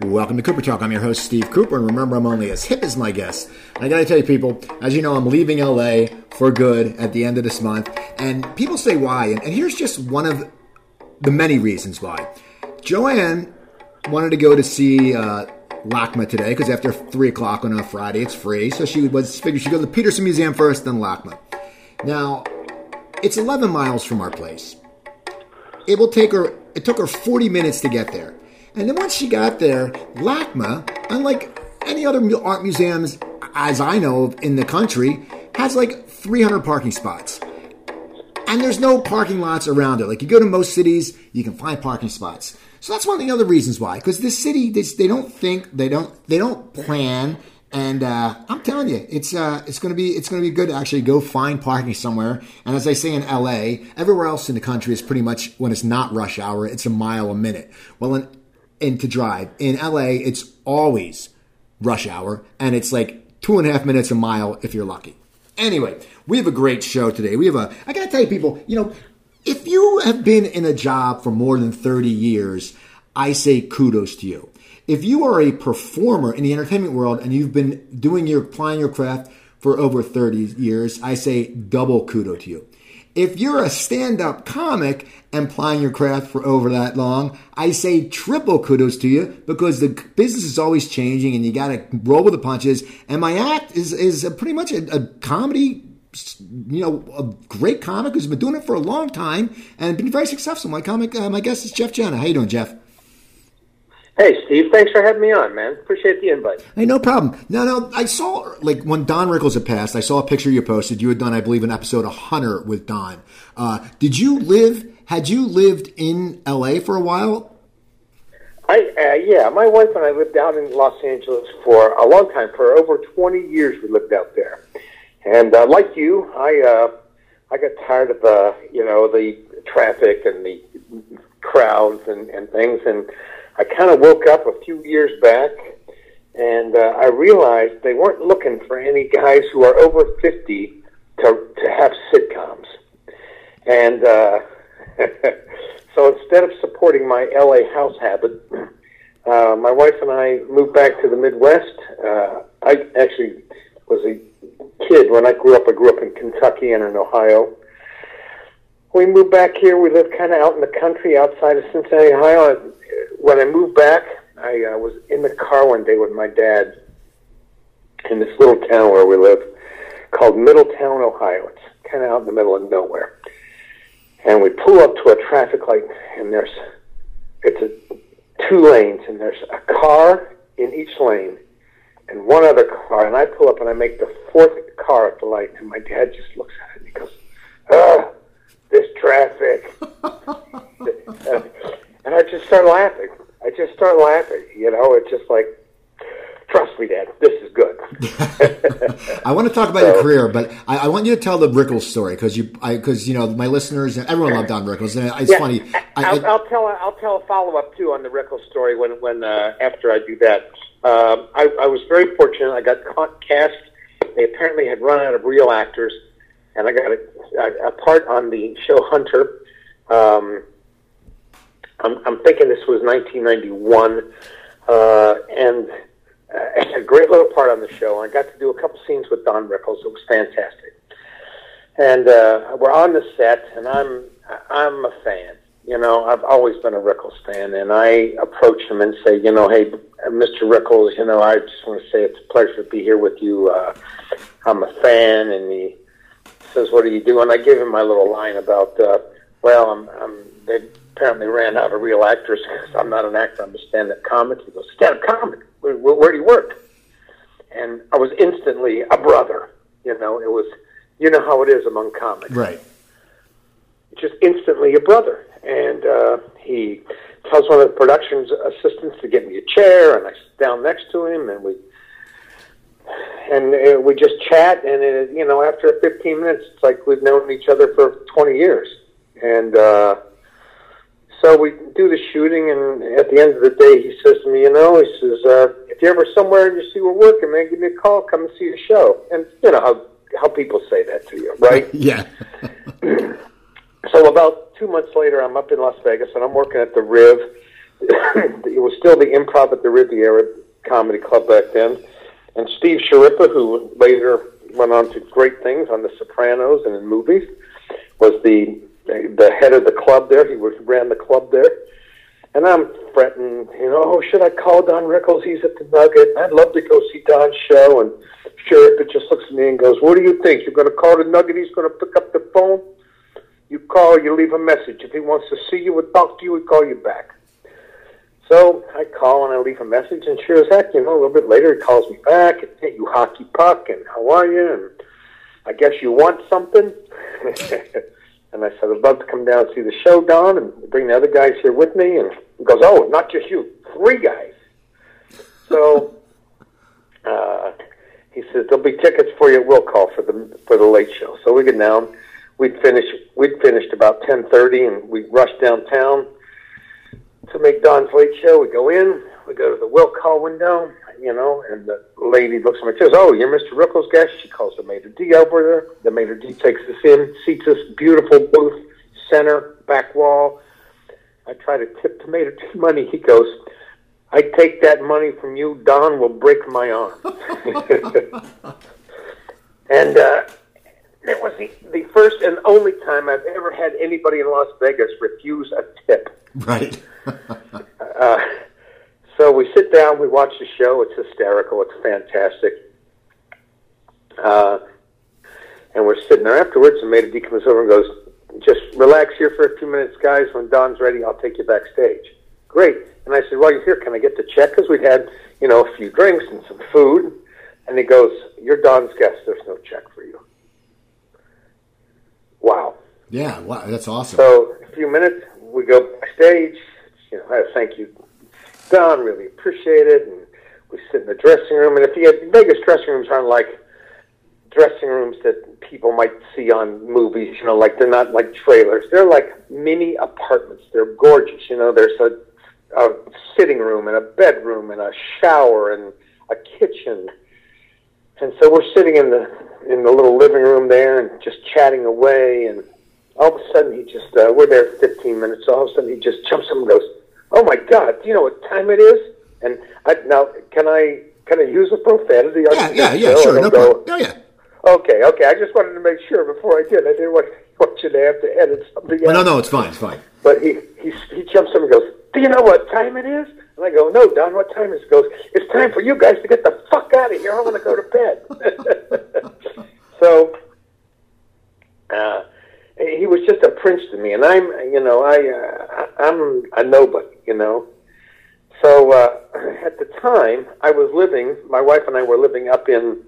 Welcome to Cooper Talk. I'm your host, Steve Cooper, and remember, I'm only as hip as my guests. I gotta tell you, people, as you know, I'm leaving LA for good at the end of this month. And people say why, and, and here's just one of the many reasons why. Joanne wanted to go to see uh, LACMA today because after three o'clock on a Friday, it's free. So she was figured she'd go to the Petersen Museum first, then LACMA. Now, it's 11 miles from our place. It will take her. It took her 40 minutes to get there. And then once she got there, LACMA, unlike any other art museums, as I know of in the country, has like 300 parking spots. And there's no parking lots around it. Like you go to most cities, you can find parking spots. So that's one of the other reasons why. Because this city, they, they don't think, they don't, they don't plan. And uh, I'm telling you, it's uh, it's gonna be it's gonna be good to actually go find parking somewhere. And as I say in LA, everywhere else in the country is pretty much when it's not rush hour, it's a mile a minute. Well, in and to drive. In LA, it's always rush hour, and it's like two and a half minutes a mile if you're lucky. Anyway, we have a great show today. We have a, I gotta tell you, people, you know, if you have been in a job for more than 30 years, I say kudos to you. If you are a performer in the entertainment world and you've been doing your, applying your craft for over 30 years, I say double kudos to you. If you're a stand up comic and plying your craft for over that long, I say triple kudos to you because the business is always changing and you got to roll with the punches. And my act is, is pretty much a, a comedy you know, a great comic who's been doing it for a long time and been very successful. My comic, uh, my guest is Jeff Jena. How you doing, Jeff? Hey, Steve. Thanks for having me on, man. Appreciate the invite. Hey, no problem. No, no, I saw, like, when Don Rickles had passed, I saw a picture you posted. You had done, I believe, an episode of Hunter with Don. Uh, did you live, had you lived in L.A. for a while? I, uh, yeah, my wife and I lived out in Los Angeles for a long time. For over 20 years, we lived out there. And uh, like you, I, uh, I got tired of, uh, you know, the traffic and the crowds and, and things. And, I kind of woke up a few years back and uh, I realized they weren't looking for any guys who are over 50 to, to have sitcoms. And uh, so instead of supporting my LA house habit, uh, my wife and I moved back to the Midwest. Uh, I actually was a kid when I grew up. I grew up in Kentucky and in Ohio. We moved back here. We lived kind of out in the country outside of Cincinnati, Ohio when I moved back, I uh, was in the car one day with my dad in this little town where we live called Middletown, Ohio. It's kind of out in the middle of nowhere. And we pull up to a traffic light, and there's it's a, two lanes, and there's a car in each lane, and one other car. And I pull up, and I make the fourth car at the light, and my dad just looks at it and he goes, "Ah, this traffic." and I just start laughing. I just start laughing. You know, it's just like, trust me, Dad, this is good. I want to talk about so, your career, but I, I, want you to tell the Rickles story because you, because you know, my listeners, and everyone loved Don Rickles, and it's yeah, funny. I, will I'll tell, I'll tell a follow up too on the Rickles story when, when uh, after I do that. Um, I, I was very fortunate. I got cast. They apparently had run out of real actors, and I got a, a, part on the show Hunter. Um, I'm, I'm thinking this was 1991, uh, and uh, a great little part on the show. I got to do a couple scenes with Don Rickles. It was fantastic. And uh, we're on the set, and I'm I'm a fan. You know, I've always been a Rickles fan, and I approach him and say, you know, hey, Mr. Rickles, you know, I just want to say it's a pleasure to be here with you. Uh, I'm a fan, and he says, what are you doing? I give him my little line about, uh, well, I'm, I'm they apparently ran out of real actors because I'm not an actor. I'm a stand-up comic. He goes, stand-up comic? Where, where, where do you work? And I was instantly a brother. You know, it was, you know how it is among comics. Right. Just instantly a brother. And uh, he tells one of the production assistants to get me a chair, and I sit down next to him, and we and uh, we just chat. And it, you know, after 15 minutes, it's like we've known each other for 20 years. And uh, so we do the shooting, and at the end of the day, he says to me, you know, he says, uh, if you're ever somewhere and you see we're working, man, give me a call, come and see the show. And you know how how people say that to you, right? yeah. so about two months later, I'm up in Las Vegas, and I'm working at the Riv. it was still the improv at the Riviera Comedy Club back then. And Steve Schirripa, who later went on to great things on The Sopranos and in movies, was the the head of the club there. He was ran the club there. And I'm fretting, you know, oh, should I call Don Rickles? He's at the Nugget. I'd love to go see Don's show. And Schirripa just looks at me and goes, what do you think? You're going to call the Nugget? He's going to pick up the phone? You call, you leave a message. If he wants to see you or talk to you, he'll call you back. So I call and I leave a message, and sure as heck, you know, a little bit later he calls me back, and hey, you hockey puck, and how are you? And I guess you want something. and I said, I'd love to come down and see the show, Don, and bring the other guys here with me. And he goes, Oh, not just you, three guys. So uh, he says there'll be tickets for you at will call for the for the late show. So we get down. We'd finished. We'd finished about ten thirty, and we rushed downtown to make Don's late show. We go in, we go to the will call window, you know, and the lady looks at me and says, "Oh, you're Mr. Rickles' guest." She calls the maitre d over there. The maitre d takes us in, seats us beautiful booth, center, back wall. I try to tip the maitre d money. He goes, "I take that money from you. Don will break my arm." and uh, it was the, the first and only time I've ever had anybody in Las Vegas refuse a tip. Right. uh, so we sit down, we watch the show. It's hysterical. It's fantastic. Uh, and we're sitting there afterwards, and Maitre D comes over and goes, "Just relax here for a few minutes, guys. When Don's ready, I'll take you backstage." Great. And I said, "While you're here, can I get the check? Because we'd had, you know, a few drinks and some food." And he goes, "You're Don's guest. There's no check for you." Wow. Yeah, wow, that's awesome. So a few minutes, we go backstage. You know, I thank you, Don. Really appreciate it. And we sit in the dressing room. And if you have Vegas dressing rooms aren't like dressing rooms that people might see on movies. You know, like they're not like trailers. They're like mini apartments. They're gorgeous. You know, there's a, a sitting room and a bedroom and a shower and a kitchen. And so we're sitting in the in the little living room there and just chatting away and all of a sudden he just uh, we're there 15 minutes. All of a sudden he just jumps up and goes, "Oh my God! Do you know what time it is?" And I, now can I can I use a profanity? Yeah, yeah, yeah, sure, no go, problem. Oh yeah. Okay, okay. I just wanted to make sure before I did. I didn't want, want you to have to edit something. No, no, no, it's fine, it's fine. But he he he jumps up and goes, "Do you know what time it is?" And I go, "No, Don. What time is it?" He goes, "It's time for you guys to get the fuck out of here. I want to go to bed." so. Uh, he was just a prince to me, and I'm, you know, I, uh, I'm a nobody, you know. So uh, at the time, I was living. My wife and I were living up in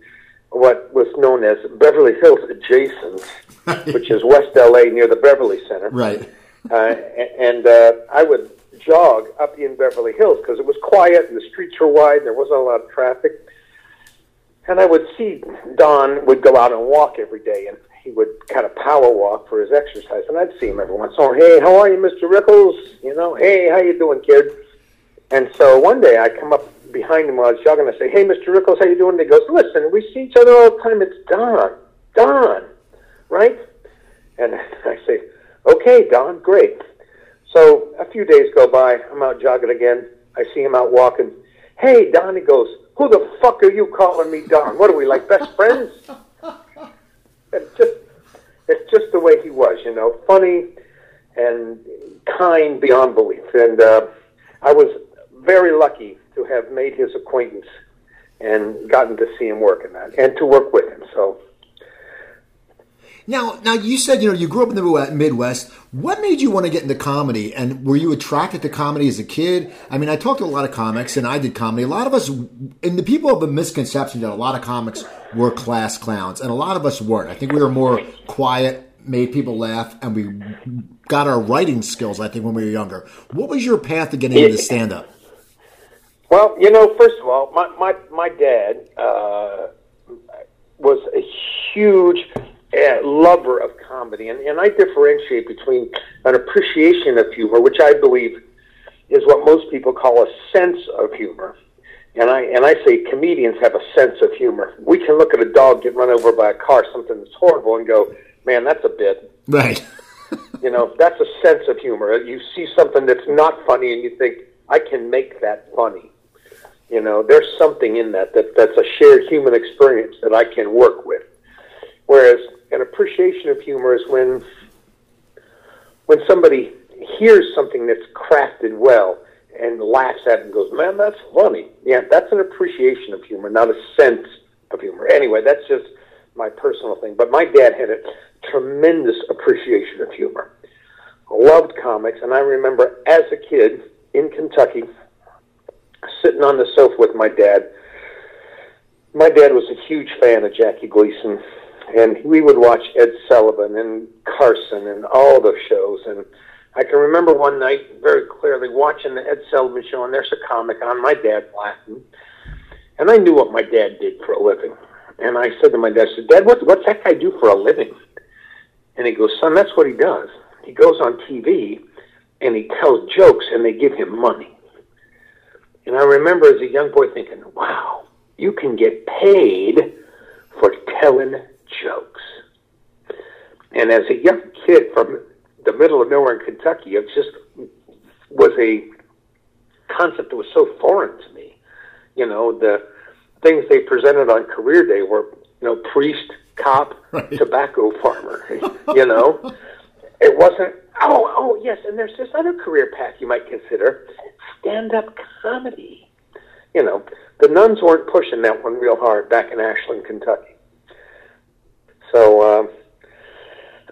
what was known as Beverly Hills adjacent, which is West LA near the Beverly Center. Right. uh, and uh, I would jog up in Beverly Hills because it was quiet and the streets were wide and there wasn't a lot of traffic. And I would see Don would go out and walk every day, and he would kind of power walk for his exercise, and I'd see him every once in a while. Hey, how are you, Mister Rickles? You know, hey, how you doing, kid? And so one day I come up behind him while I was jogging. I say, Hey, Mister Rickles, how you doing? And he goes, Listen, we see each other all the time. It's Don, Don, right? And I say, Okay, Don, great. So a few days go by. I'm out jogging again. I see him out walking. Hey, Don. He goes, Who the fuck are you calling me Don? What are we like best friends? it's just it's just the way he was, you know, funny and kind beyond belief. And uh, I was very lucky to have made his acquaintance and gotten to see him work in that and to work with him. So. Now, now you said you know you grew up in the Midwest. What made you want to get into comedy, and were you attracted to comedy as a kid? I mean, I talked to a lot of comics, and I did comedy. A lot of us, and the people have a misconception that a lot of comics were class clowns, and a lot of us weren't. I think we were more quiet, made people laugh, and we got our writing skills. I think when we were younger. What was your path to getting into stand up? Well, you know, first of all, my my my dad uh, was a huge uh, lover of comedy, and, and I differentiate between an appreciation of humor, which I believe is what most people call a sense of humor. And I and I say comedians have a sense of humor. We can look at a dog get run over by a car, something that's horrible, and go, "Man, that's a bit." Right. you know, that's a sense of humor. You see something that's not funny, and you think, I can make that funny. You know, there's something in that, that that's a shared human experience that I can work with. Whereas an appreciation of humor is when when somebody hears something that's crafted well and laughs at it and goes, "Man, that's funny." Yeah, that's an appreciation of humor, not a sense of humor. Anyway, that's just my personal thing. But my dad had a tremendous appreciation of humor. Loved comics, and I remember as a kid in Kentucky, sitting on the sofa with my dad. My dad was a huge fan of Jackie Gleason, and we would watch Ed Sullivan and Carson and all those shows. And I can remember one night very clearly watching the Ed Sullivan show, and there's a comic on. My dad laughing, and I knew what my dad did for a living. And I said to my dad, I said, Dad, what, what's that guy do for a living? And he goes, Son, that's what he does. He goes on TV and he tells jokes, and they give him money. And I remember as a young boy thinking, wow, you can get paid for telling jokes. And as a young kid from the middle of nowhere in Kentucky, it just was a concept that was so foreign to me. You know, the things they presented on career day were, you know, priest, cop, right. tobacco farmer. you know, it wasn't. Oh, oh, yes, and there's this other career path you might consider: stand-up comedy. You know, the nuns weren't pushing that one real hard back in Ashland, Kentucky. So uh,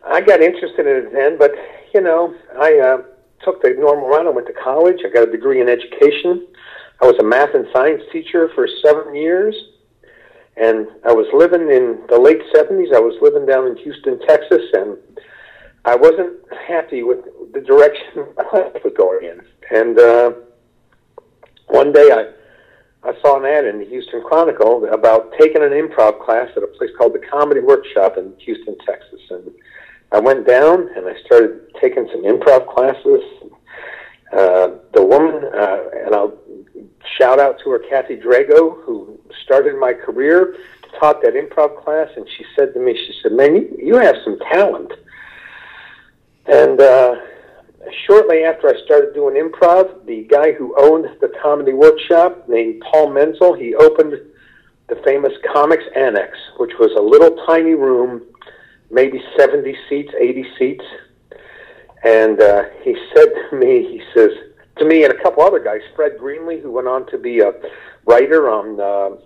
I got interested in it then, but you know, I uh, took the normal route. I went to college. I got a degree in education. I was a math and science teacher for seven years, and I was living in the late seventies. I was living down in Houston, Texas, and I wasn't happy with the direction life was going in. And uh, one day, I I saw an ad in the Houston Chronicle about taking an improv class at a place called the Comedy Workshop in Houston, Texas, and I went down and I started taking some improv classes. Uh, the woman, uh, and I'll shout out to her, Kathy Drago, who started my career, taught that improv class, and she said to me, she said, "Man, you, you have some talent." And uh, shortly after I started doing improv, the guy who owned the comedy workshop, named Paul Menzel, he opened the famous Comics Annex, which was a little tiny room, maybe 70 seats, 80 seats. And uh, he said to me, he says, to me and a couple other guys, Fred Greenlee, who went on to be a writer on uh,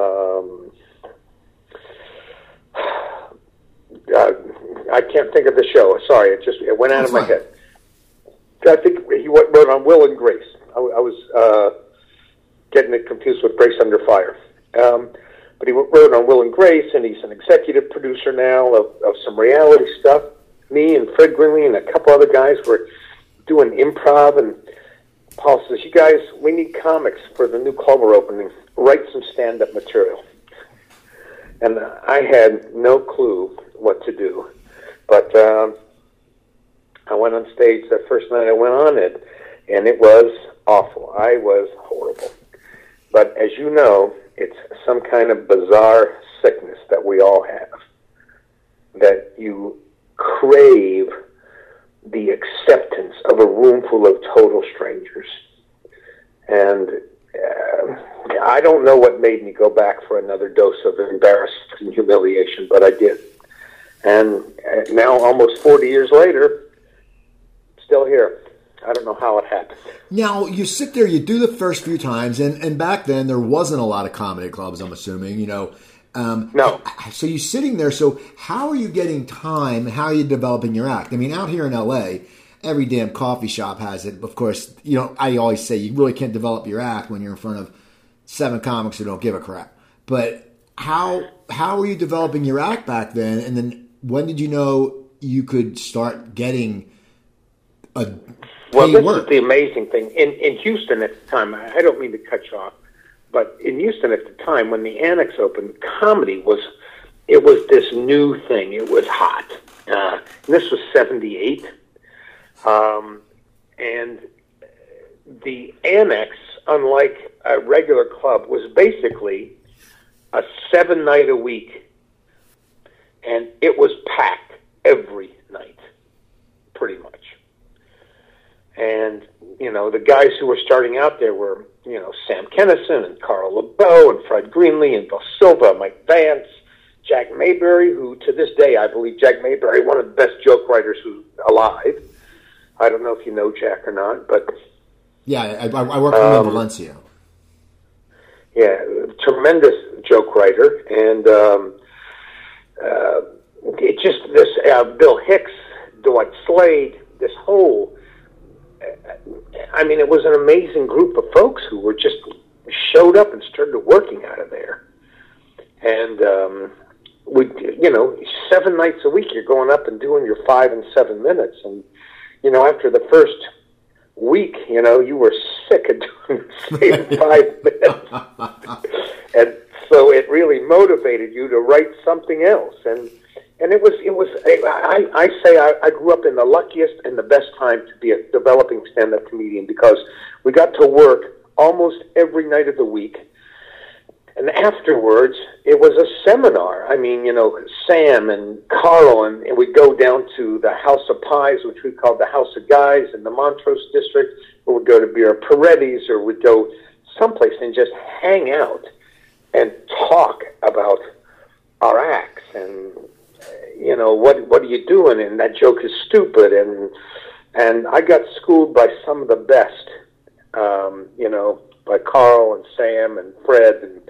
um, uh, I can't think of the show. Sorry, it just it went out That's of my fine. head. I think he wrote on Will and Grace. I, I was uh, getting it confused with Grace Under Fire. Um, but he wrote on Will and Grace, and he's an executive producer now of, of some reality stuff. Me and Fred Greenlee and a couple other guys were doing improv, and Paul says, "You guys, we need comics for the new Culver opening. Write some stand-up material." And I had no clue what to do, but um, I went on stage the first night I went on it, and it was awful. I was horrible. But as you know, it's some kind of bizarre sickness that we all have. That you crave the acceptance of a room full of total strangers. And uh, I don't know what made me go back for another dose of embarrassment and humiliation, but I did. And uh, now, almost 40 years later, still here. I don't know how it happened. Now you sit there, you do the first few times, and, and back then there wasn't a lot of comedy clubs. I'm assuming, you know. Um, no. So you're sitting there. So how are you getting time? How are you developing your act? I mean, out here in LA, every damn coffee shop has it. Of course, you know. I always say you really can't develop your act when you're in front of seven comics who don't give a crap. But how how were you developing your act back then? And then when did you know you could start getting a well, this work. is the amazing thing. In in Houston at the time, I don't mean to cut you off, but in Houston at the time when the Annex opened, comedy was it was this new thing. It was hot. Uh, this was '78, um, and the Annex, unlike a regular club, was basically a seven night a week, and it was packed every night, pretty much And you know, the guys who were starting out there were you know Sam Kinison and Carl LaBove and Fred Greenlee and Bill Silva, Mike Vance, Jack Mayberry, who to this day I believe Jack Mayberry, one of the best joke writers who's alive. I don't know if you know Jack or not, but yeah, I, I work for um, Valencia. Yeah, tremendous joke writer, and um, uh, it just this uh, Bill Hicks, Dwight Slade, this whole. I mean, it was an amazing group of folks who were just showed up and started working out of there, and um, we, you know, seven nights a week you're going up and doing your five and seven minutes, and you know, after the first week, you know, you were sick of doing the same five minutes. and so it really motivated you to write something else. And and it was it was I, I say I, I grew up in the luckiest and the best time to be a developing stand up comedian because we got to work almost every night of the week and afterwards it was a seminar. I mean, you know, Sam and Carl, and, and we'd go down to the House of Pies, which we called the House of Guys in the Montrose district, or we'd go to Birraporetti's, or we'd go someplace and just hang out and talk about our acts and you know what what are you doing and that joke is stupid and and I got schooled by some of the best um, you know by Carl and Sam and Fred and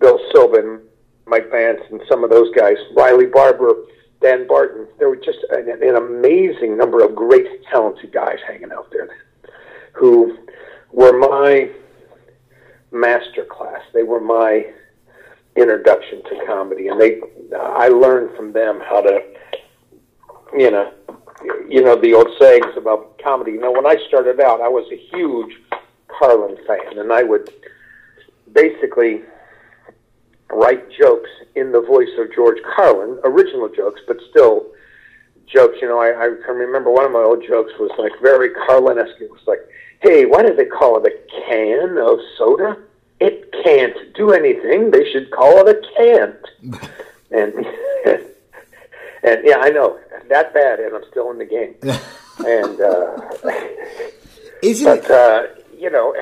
Bill Sylvan, Mike Vance, and some of those guys, Riley Barber, Dan Barton. There were just an, an amazing number of great, talented guys hanging out there who were my master class. They were my introduction to comedy, and they I learned from them how to, you know, you know the old sayings about comedy. You know, when I started out, I was a huge Carlin fan, and I would basically write jokes in the voice of George Carlin, original jokes, but still jokes. You know, I, I can remember one of my old jokes was like very Carlin-esque. It was like, "Hey, why do they call it a can of soda? It can't do anything. They should call it a can't." and and yeah, I know that bad, and I'm still in the game. and uh, isn't but, it? Uh, you know.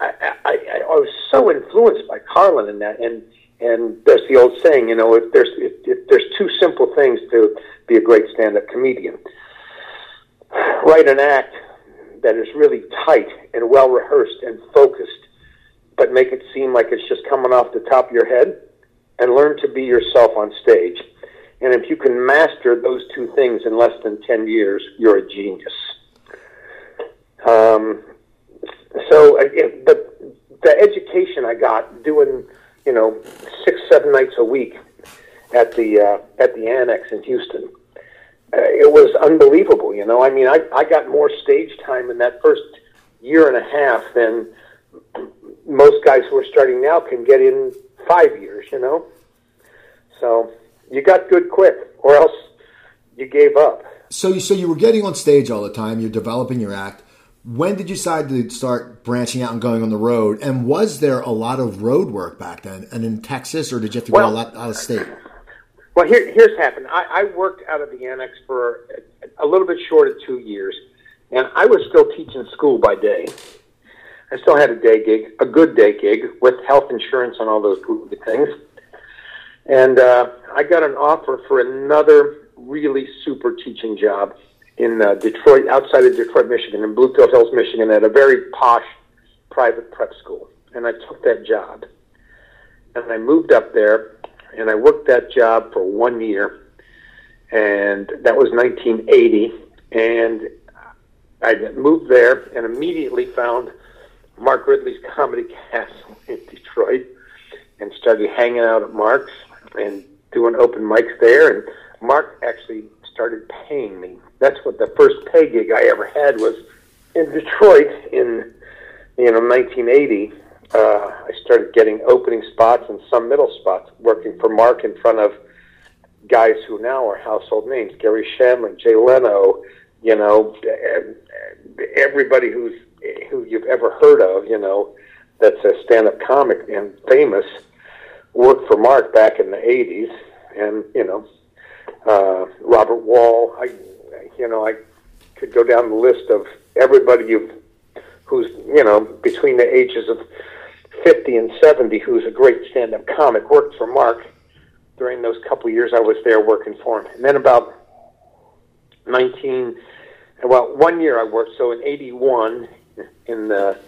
I, I, I was so influenced by Carlin in that, and and there's the old saying, you know, if there's if, if there's two simple things to be a great stand-up comedian, write an act that is really tight and well rehearsed and focused, but make it seem like it's just coming off the top of your head, and learn to be yourself on stage. And if you can master those two things in less than ten years, you're a genius. Um, so, uh, the the education I got doing you know, six, seven nights a week at the uh, at the annex in Houston. Uh, it was unbelievable, you know. I mean, I I got more stage time in that first year and a half than most guys who are starting now can get in five years, you know. So you got good quick, or else you gave up. So you so you were getting on stage all the time. You're developing your act when did you decide to start branching out and going on the road? And was there a lot of road work back then? And in Texas, or did you have to well, go a lot out of state? Well, here, here's happened. I, I worked out of the annex for a, a little bit short of two years, and I was still teaching school by day. I still had a day gig, a good day gig with health insurance and all those good things. And uh, I got an offer for another really super teaching job in uh, Detroit, outside of Detroit, Michigan, in Bloomfield Hills, Michigan, at a very posh private prep school. And I took that job. And I moved up there, and I worked that job for one year. And that was 1980. And I moved there and immediately found Mark Ridley's Comedy Castle in Detroit and started hanging out at Mark's and doing open mics there. And Mark actually started paying me that's what the first pay gig I ever had was in Detroit in you know 1980. Uh, I started getting opening spots and some middle spots, working for Mark in front of guys who now are household names: Garry Shandling, Jay Leno, you know, everybody who's who you've ever heard of, you know, that's a stand-up comic and famous, worked for Mark back in the '80s, and you know, uh, Robert Wuhl. I you know, I could go down the list of everybody you've, who's you know between the ages of fifty and seventy, who's a great stand-up comic. Worked for Mark during those couple years I was there working for him, and then about nineteen, well, one year I worked. So in eighty-one, in the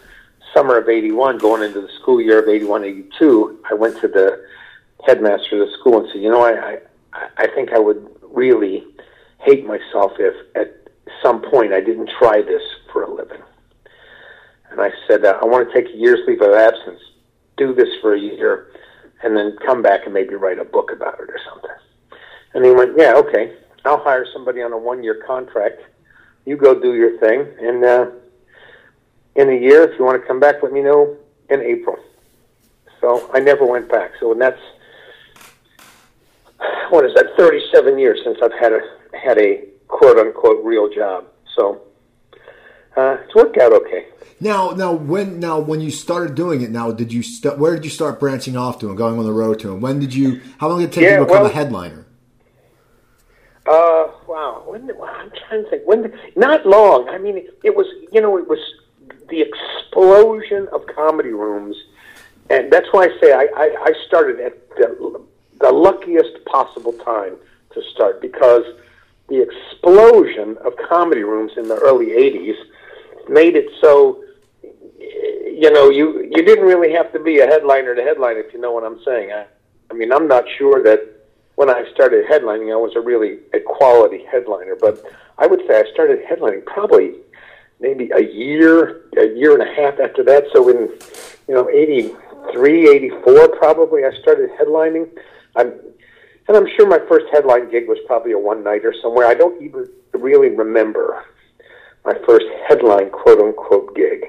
summer of 81, going into the school year of 81, 82, I went to the headmaster of the school and said, you know, I, I, I think I would really hate myself if at some point I didn't try this for a living. And I said, uh, I want to take a year's leave of absence, do this for a year, and then come back and maybe write a book about it or something. And he went, yeah, okay, I'll hire somebody on a one-year contract. You go do your thing, and uh, in a year. If you want to come back, let me know in April. So I never went back. So and that's what is that? Thirty-seven years since I've had a had a quote unquote real job. So uh, it's worked out okay. Now, now when now when you started doing it, now did you st- where did you start branching off to and going on the road to? And when did you? How long did it take yeah, you to become well, a headliner? Uh, wow. When, I'm trying to think. When? Not long. I mean, it, it was. You know, it was the explosion of comedy rooms, and that's why I say I, I, I started at the, the luckiest possible time to start because the explosion of comedy rooms in the early '80s made it so you know you you didn't really have to be a headliner to headline if you know what I'm saying. I, I mean I'm not sure that when I started headlining I was a really a quality headliner, but I would say I started headlining probably maybe a year, a year and a half after that. So in, you know, 83, 84 probably, I started headlining. I'm, and I'm sure my first headline gig was probably a one nighter somewhere. I don't even really remember my first headline quote unquote gig.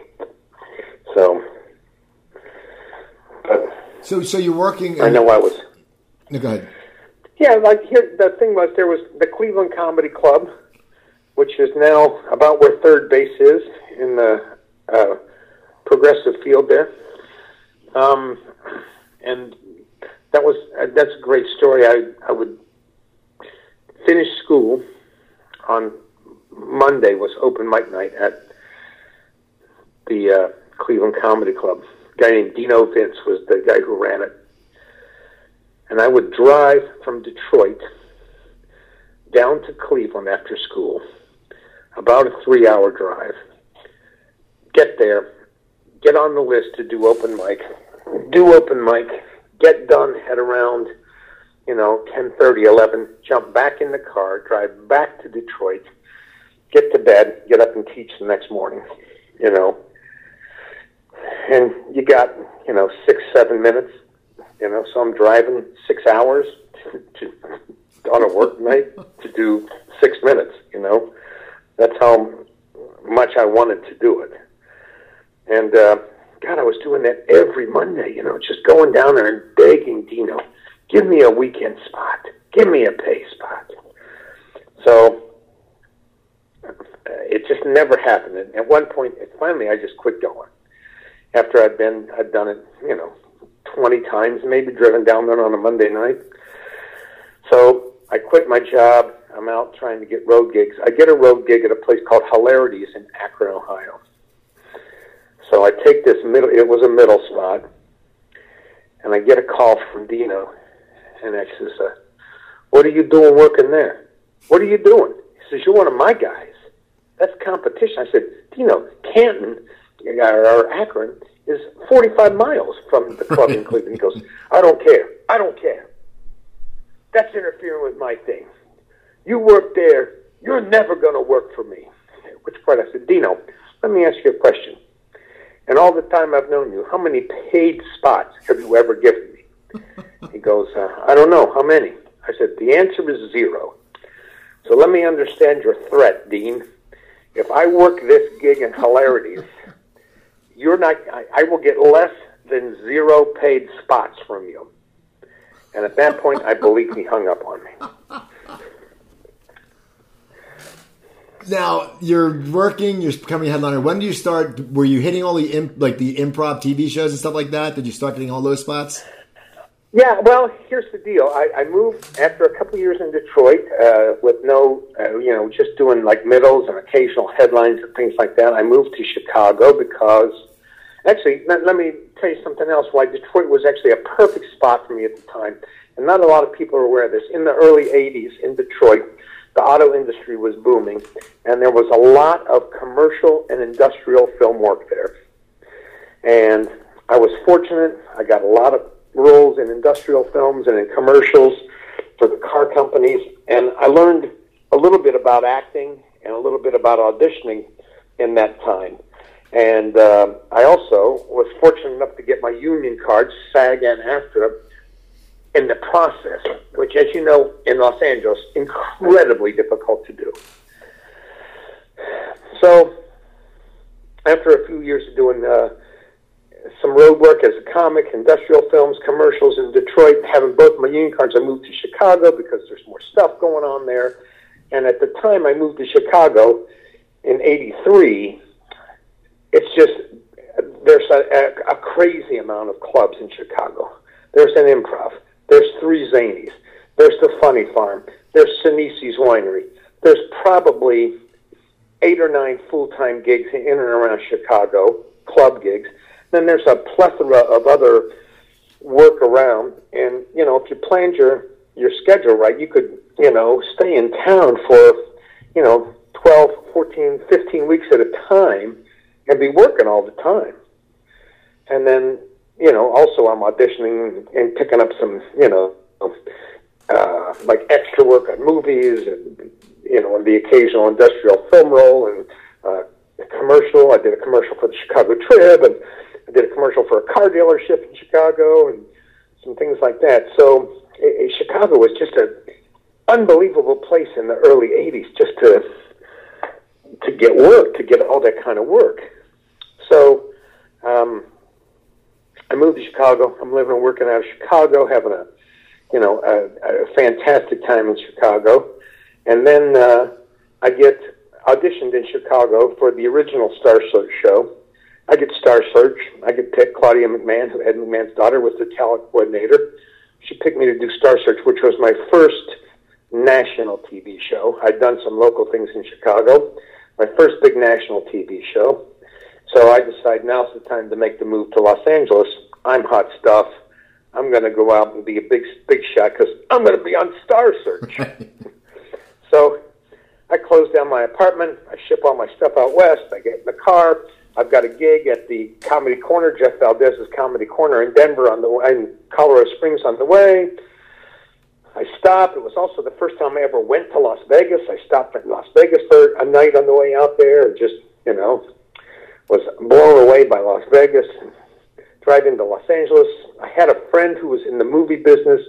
So, but so so you're working. I know I was. No, go ahead. Yeah, like here, the thing was there was the Cleveland Comedy Club, which is now about where third base is in the uh, progressive field there. Um, and that was uh, that's a great story. I I would finish school on Monday was open mic night at the uh, Cleveland Comedy Club. A guy named Dino Vince was the guy who ran it, and I would drive from Detroit down to Cleveland after school about a three hour drive. Get there, get on the list to do open mic, do open mic, get done head around, you know, ten thirty, eleven. jump back in the car, drive back to Detroit, get to bed, get up and teach the next morning, you know. And you got, you know, six, seven minutes, you know, so I'm driving six hours to, to, on a work night to do six minutes, you know. That's how much I wanted to do it. And uh, God, I was doing that every Monday. You know, just going down there and begging Dino, give me a weekend spot, give me a pay spot. So uh, it just never happened. And at one point, finally, I just quit going. After I'd been, I'd done it, you know, twenty times, maybe driven down there on a Monday night. So I quit my job I'm out trying to get road gigs. I get a road gig at a place called Hilarities in Akron, Ohio. So I take this middle, it was a middle spot, and I get a call from Dino, and I says, uh, what are you doing working there? What are you doing? He says, you're one of my guys. That's competition. I said, Dino, Canton, or Akron, is 45 miles from the club in Cleveland. He goes, I don't care. I don't care. That's interfering with my thing you work there, you're never going to work for me. which part I said, Dino, let me ask you a question. And all the time I've known you, how many paid spots have you ever given me? he goes, uh, I don't know. How many? I said, the answer is zero. So let me understand your threat, Dean. If I work this gig in hilarities, you're not. I, I will get less than zero paid spots from you. And at that point, I believe he hung up on me. now you're working, you're becoming a headliner. When do you start? Were you hitting all the imp, like the improv TV shows and stuff like that? Did you start getting all those spots? Yeah, well, here's the deal. I, I moved after a couple years in Detroit uh, with no, uh, you know, just doing like middles and occasional headlines and things like that. I moved to Chicago because, actually, let, let me tell you something else. Why Detroit was actually a perfect spot for me at the time, and not a lot of people are aware of this. In the early '80s in Detroit, the auto industry was booming, and there was a lot of commercial and industrial film work there. And I was fortunate. I got a lot of roles in industrial films and in commercials for the car companies, and I learned a little bit about acting and a little bit about auditioning in that time. And uh, I also was fortunate enough to get my union cards, SAG and AFTRA, in the process, which, as you know, in Los Angeles, incredibly difficult to do. So, after a few years of doing uh, some road work as a comic, industrial films, commercials in Detroit. Having both my union cards, I moved to Chicago because there's more stuff going on there. And at the time I moved to Chicago in '83, it's just there's a, a, a crazy amount of clubs in Chicago. There's an improv. There's three Zanies. There's the Funny Firm. There's Sinisi's Winery. There's probably eight or nine full-time gigs in and around Chicago, club gigs then there's a plethora of other work around, and you know, if you planned your your schedule right, you could you know stay in town for you know 12, 14, 15 weeks at a time and be working all the time. And then you know, also I'm auditioning and picking up some you know uh, like extra work on movies and you know the occasional industrial film role and uh, a commercial. I did a commercial for the Chicago Trib and I did a commercial for a car dealership in Chicago and some things like that. So it, it, Chicago was just an unbelievable place in the early '80s, just to to get work, to get all that kind of work. So um, I moved to Chicago. I'm living and working out of Chicago, having a you know a, a fantastic time in Chicago, and then uh, I get auditioned in Chicago for the original Star Search show I get Star Search. I get picked. Claudia McMahon, who Ed McMahon's daughter, was the talent coordinator. She picked me to do Star Search, which was my first national TV show. I'd done some local things in Chicago. My first big national TV show. So I decide now's the time to make the move to Los Angeles. I'm hot stuff. I'm going to go out and be a big, big shot because I'm going to be on Star Search. so I close down my apartment. I ship all my stuff out west. I get in the car. I've got a gig at the Comedy Corner, Jeff Valdez's Comedy Corner in Denver on the in Colorado Springs on the way. I stopped. It was also the first time I ever went to Las Vegas. I stopped in Las Vegas for a night on the way out there, and just you know was blown away by Las Vegas. Driving to Los Angeles, I had a friend who was in the movie business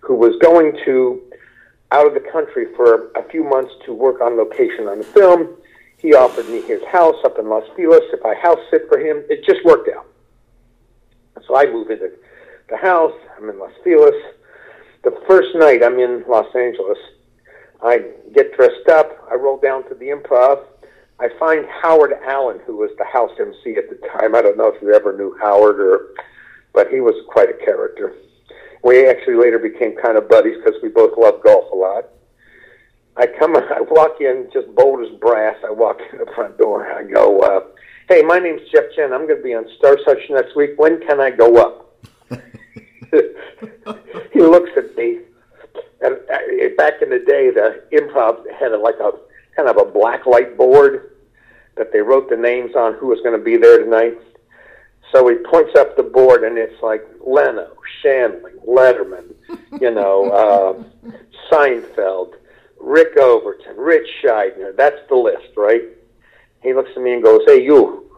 who was going to out of the country for a few months to work on location on the film he offered me his house up in Los Feliz if I house sit for him. It just worked out. So I move into the house. I'm in Los Feliz. The first night I'm in Los Angeles, I get dressed up. I roll down to the improv. I find Howard Allen, who was the house MC at the time. I don't know if you ever knew Howard, or but he was quite a character. We actually later became kind of buddies because we both loved golf a lot. I come, I walk in just bold as brass. I walk in the front door. I go, uh, "Hey, my name's Jeff Jena. I'm going to be on Star Search next week. When can I go up?" he looks at me. And uh, back in the day, the improv had like a kind of a black light board that they wrote the names on who was going to be there tonight. So he points up the board, and it's like Leno, Shandling, Letterman, you know, uh, Seinfeld, Rick Overton, Rich Scheidner. That's the list, right? He looks at me and goes, "Hey, you,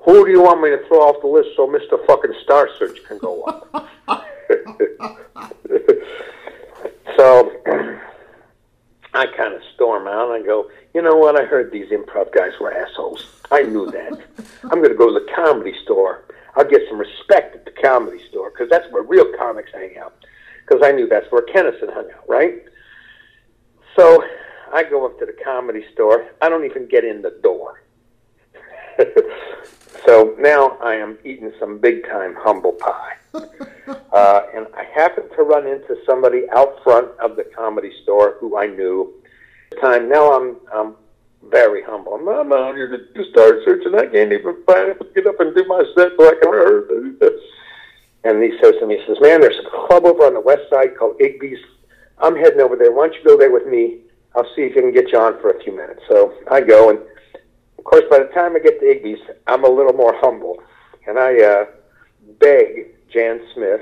who do you want me to throw off the list so Mister Fucking Star Search can go up?" so I kind of storm out and I go, "You know what? I heard these improv guys were assholes. I knew that. I'm going to go to the comedy store. I'll get some respect at the comedy store because that's where real comics hang out." Because I knew that's where Kinison hung out, right? So I go up to the comedy store. I don't even get in the door. so now I am eating some big time humble pie. Uh, and I happened to run into somebody out front of the comedy store who I knew. At the time now, I'm I'm very humble. I'm, I'm out here to do Star Search, and I can't even find it. get up and do my set so I can rehearse. And he says to me, he says, "Man, there's a club over on the west side called Igby's. I'm heading over there. Why don't you go there with me? I'll see if I can get you on for a few minutes." So I go, and of course, by the time I get to Igby's, I'm a little more humble, and I uh, beg Jan Smith,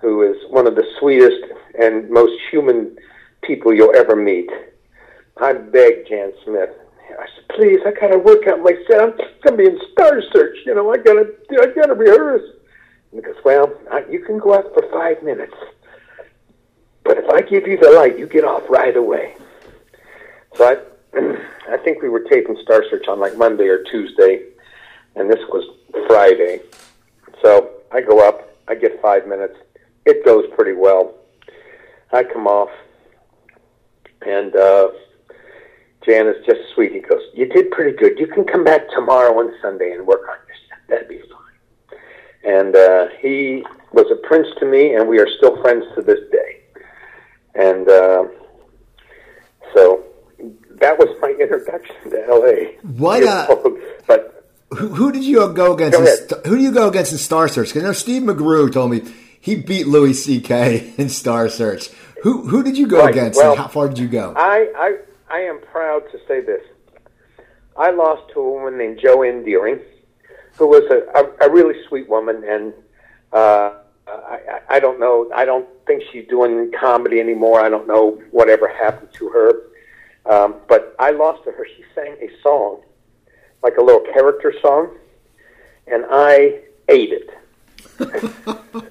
who is one of the sweetest and most human people you'll ever meet. I begged Jan Smith. I said, "Please, I gotta work out my set. I'm gonna be in Star Search. You know, I gotta, I gotta rehearse." And he goes, "Well, I, you can go out for five minutes, but if I give you the light, you get off right away." So I, I think we were taping Star Search on like Monday or Tuesday, and this was Friday. So I go up, I get five minutes. It goes pretty well. I come off, and uh, Jan is just sweet. He goes, "You did pretty good. You can come back tomorrow and Sunday and work on your stuff. That'd be fine." And uh, he was a prince to me, and we are still friends to this day. And uh, so that was my introduction to LA. What? Uh, but who, who did you go against? Go in. Who do you go against in Star Search? Because I know Steve McGrew told me he beat Louis C.K. in Star Search. Who who did you go Right, against? well, and how far did you go? I, I I am proud to say this. I lost to a woman named Joanne Deering, who was a, a, a really sweet woman, and uh, I, I I don't know. I don't think she's doing comedy anymore. I don't know whatever happened to her. Um, but I lost to her. She sang a song, like a little character song, and I ate it.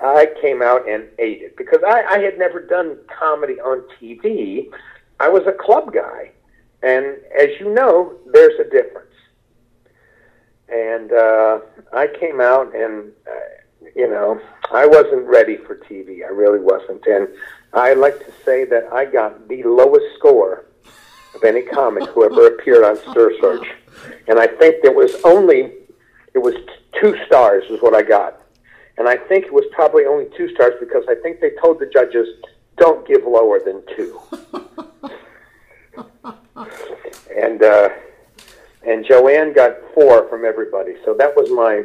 I came out and ate it because I, I had never done comedy on TV. I was a club guy, and as you know, there's a difference. And uh, I came out, and uh, you know, I wasn't ready for TV. I really wasn't, and I like to say that I got the lowest score of any comic who ever appeared on Star Search, and I think there was only it was two stars is what I got. And I think it was probably only two stars because I think they told the judges, don't give lower than two. and uh, and Joanne got four from everybody. So that was my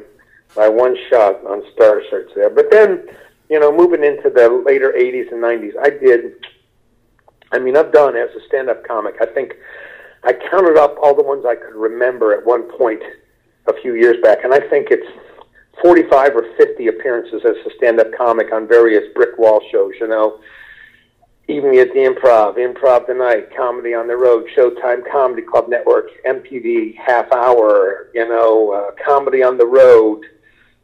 my one shot on Star Search there. But then, you know, moving into the later 80s and 90s, I did. I mean, I've done as a stand-up comic. I think I counted up all the ones I could remember at one point a few years back, and I think it's 45 or 50 appearances as a stand-up comic on various brick wall shows. You know, Evening at the Improv, Improv Tonight, Comedy on the Road, Showtime Comedy Club Network, MTV Half Hour. You know, uh, Comedy on the Road,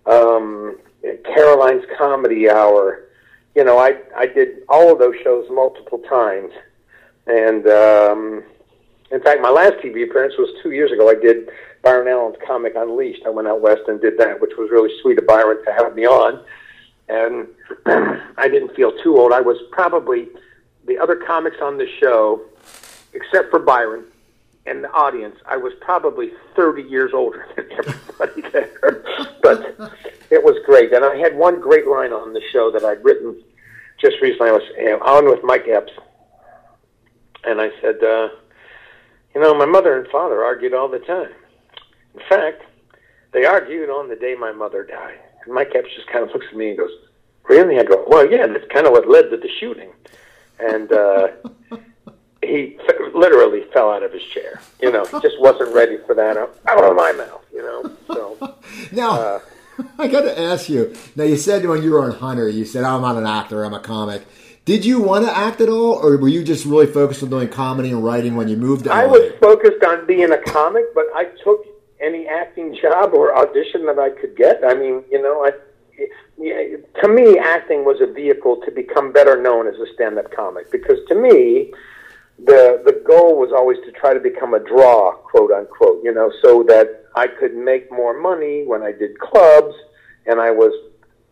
um, Caroline's Comedy Hour. You know, I I did all of those shows multiple times, and um, in fact, my last TV appearance was two years ago. I did Byron Allen's Comic Unleashed. I went out west and did that, which was really sweet of Byron to have me on. And I didn't feel too old. I was probably the other comics on the show, except for Byron and the audience. I was probably 30 years older than everybody there. but it was great. And I had one great line on the show that I'd written just recently. I was on with Mike Epps. And I said, uh, you know, my mother and father argued all the time. In fact, they argued on the day my mother died. And Mike Epps just kind of looks at me and goes, Really? I go, Well, yeah, that's kind of what led to the shooting. And uh, he f- literally fell out of his chair. You know, he just wasn't ready for that out out of my mouth, you know. So, Now, uh, I got to ask you. Now, you said when you were on Hunter, you said, "I'm not an actor. I'm a comic." Did you want to act at all, or were you just really focused on doing comedy and writing when you moved to I was focused on being a comic, but I took any acting job or audition that I could get. I mean, you know, I, to me, acting was a vehicle to become better known as a stand-up comic because to me, the the goal was always to try to become a draw, quote unquote, you know, so that I could make more money when I did clubs, and I was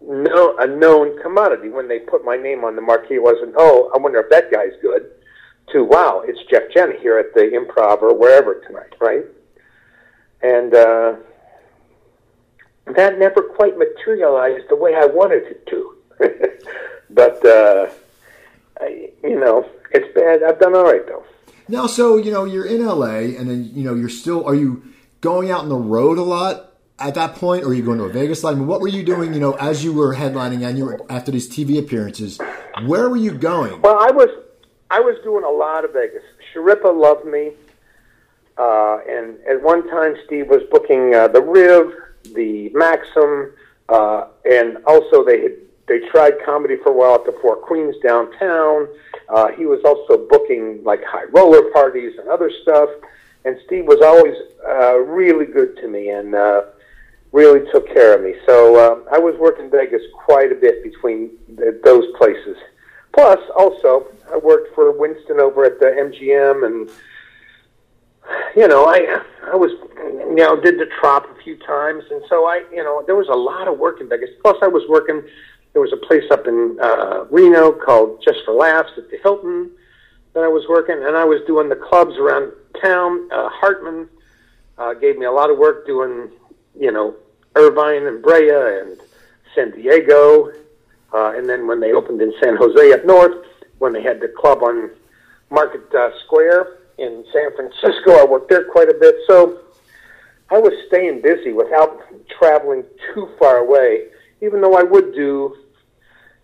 no, a known commodity. When they put my name on the marquee, wasn't, oh, I wonder if that guy's good, to, wow, it's Jeff Jena here at the Improv or wherever tonight, right? And uh, that never quite materialized the way I wanted it to. but uh, I, you know, it's bad. I've done all right though. Now, so you know, you're in LA, and then you know, you're still. Are you going out on the road a lot at that point, or are you going to a Vegas lot? I mean, what were you doing? You know, as you were headlining and you were after these TV appearances, where were you going? Well, I was, I was doing a lot of Vegas. Schirripa loved me, uh, and at one time, Steve was booking uh, the Riv, the Maxim, uh, and also they had they tried comedy for a while at the Four Queens downtown. Uh, he was also booking like high roller parties and other stuff. And Steve was always uh, really good to me and uh, really took care of me. So uh, I was working Vegas quite a bit between the, those places. Plus, also, I worked for Winston over at the MGM, and you know, I I was you know did the Trop a few times, and so I you know there was a lot of work in Vegas. Plus, I was working there was a place up in uh, Reno called Just for Laughs at the Hilton that I was working, and I was doing the clubs around town. Uh, Hartman uh, gave me a lot of work doing, you know, Irvine and Brea and San Diego, uh, and then when they opened in San Jose up north, when they had the club on Market uh, Square in San Francisco, I worked there quite a bit. So I was staying busy without traveling too far away, even though I would do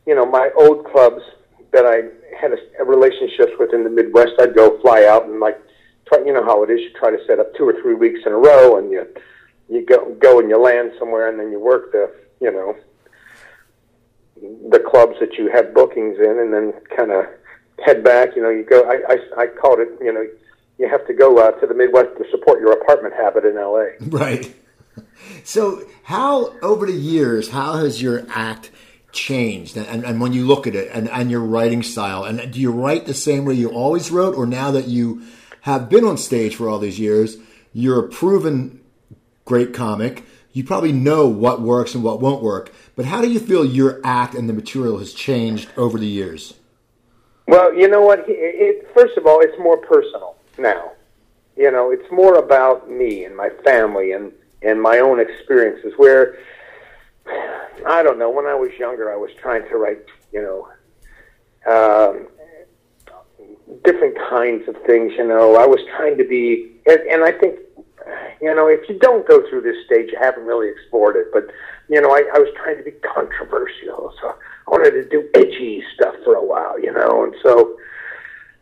you know, my old clubs that I had a, a relationships with in the Midwest, I'd go fly out and like, try, you know how it is. You try to set up two or three weeks in a row, and you you go go and you land somewhere, and then you work the you know the clubs that you have bookings in, and then kind of head back. You know, you go. I I, I called it. You know, you have to go uh, to the Midwest to support your apartment habit in L.A. Right. So, how over the years, how has your act changed? And, and when you look at it and, and your writing style and do you write the same way you always wrote? Or now that you have been on stage for all these years you're a proven great comic. You probably know what works and what won't work. But how do you feel your act and the material has changed over the years? Well you know what? It, it, first of all it's more personal now you know it's more about me and my family and and my own experiences where I don't know. When I was younger, I was trying to write, you know, um, different kinds of things. You know, I was trying to be, and, and I think, you know, if you don't go through this stage, you haven't really explored it. But you know, I, I was trying to be controversial, so I wanted to do edgy stuff for a while. You know, and so.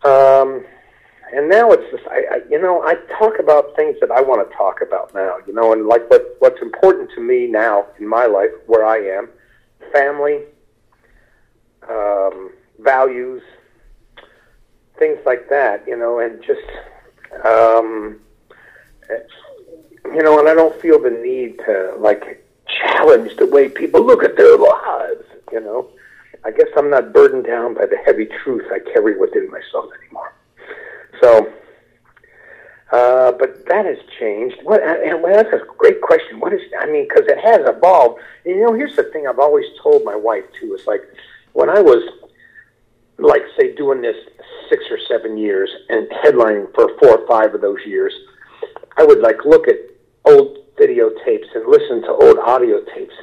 Um, and now it's just I, I you know I talk about things that I want to talk about now you know and like what what's important to me now in my life where I am family um, values things like that you know and just um, you know and I don't feel the need to like challenge the way people look at their lives you know. I guess I'm not burdened down by the heavy truth I carry within myself anymore so, uh, but that has changed. What? And well, that's a great question. What is? I mean, because it has evolved. And, you know, here's the thing I've always told my wife too. It's like when I was, like, say, doing this six or seven years and headlining for four or five of those years, I would like look at old videotapes and listen to old audio tapes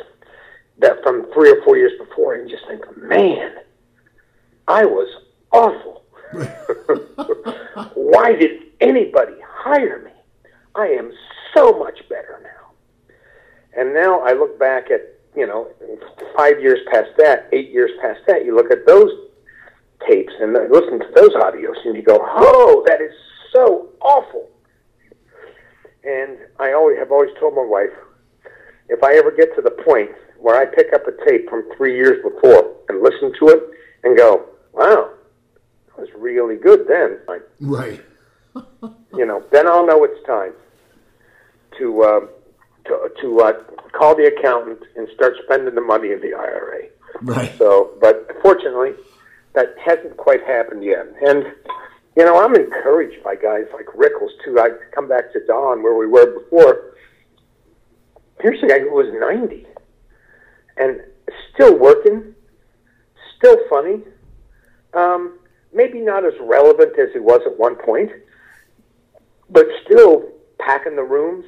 that from three or four years before and just think, man, I was awful. Why did anybody hire me? I am so much better now. And now I look back at, you know, five years past that, eight years past that, you look at those tapes and listen to those audios and you go, oh, that is so awful. And I always have always told my wife, if I ever get to the point where I pick up a tape from three years before and listen to it and go, wow, was really good then. Right. you know, then I'll know it's time to uh, to to uh, call the accountant and start spending the money in the IRA. Right. So, but fortunately, that hasn't quite happened yet. And you know, I'm encouraged by guys like Rickles too. I come back to Don where we were before. Here's a guy who was 90 and still working, still funny. Um, maybe not as relevant as he was at one point, but still packing the rooms,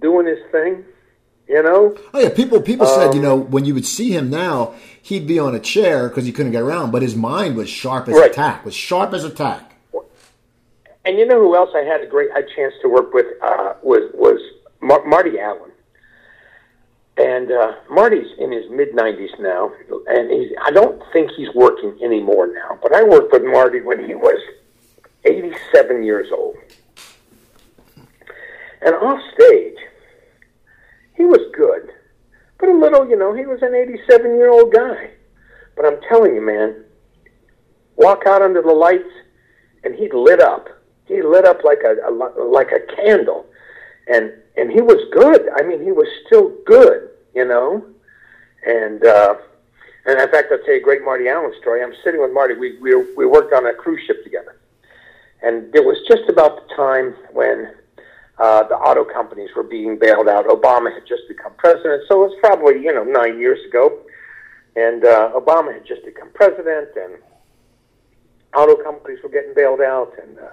doing his thing. You know? Oh yeah, people people um, said you know when you would see him now, he'd be on a chair because he couldn't get around, but his mind was sharp as right. a tack. Was sharp as a tack. And you know who else I had a great a chance to work with uh, was was Mar- Marty Allen. And uh, Marty's in his mid 90s now, and he's, I don't think he's working anymore now. But I worked with Marty when he was 87 years old. And off stage, he was good, but a little, you know, he was an 87 year old guy. But I'm telling you, man, walk out under the lights, and he lit up. He lit up like a, a like a candle, and and he was good. I mean, he was still good, you know. And uh, and in fact, I'll tell you a great Marty Allen story. I'm sitting with Marty. We we we worked on a cruise ship together, and it was just about the time when uh, the auto companies were being bailed out. Obama had just become president, so it was probably you know nine years ago, and uh, Obama had just become president, and auto companies were getting bailed out, and uh,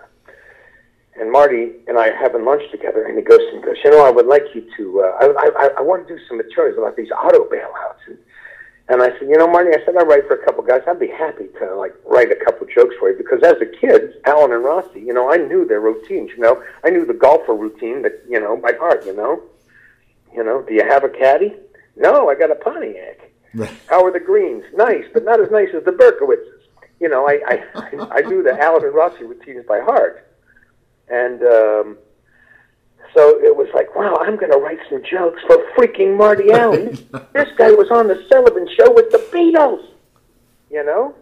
and Marty and I are having lunch together, and he goes and goes, you know, I would like you to, uh, I, I, I want to do some materials about these auto bailouts, and and I said, you know, Marty, I said I write for a couple guys. I'd be happy to like write a couple jokes for you because as a kid, Allen and Rossi, you know, I knew their routines. You know, I knew the golfer routine that you know by heart. You know, you know, do you have a caddy? No, I got a Pontiac. How are the greens? Nice, but not as nice as the Berkowitzes. You know, I I I knew the Allen and Rossi routines by heart, and. um so it was like, wow, I'm going to write some jokes for freaking Marty Allen. this guy was on the Sullivan Show with the Beatles, you know.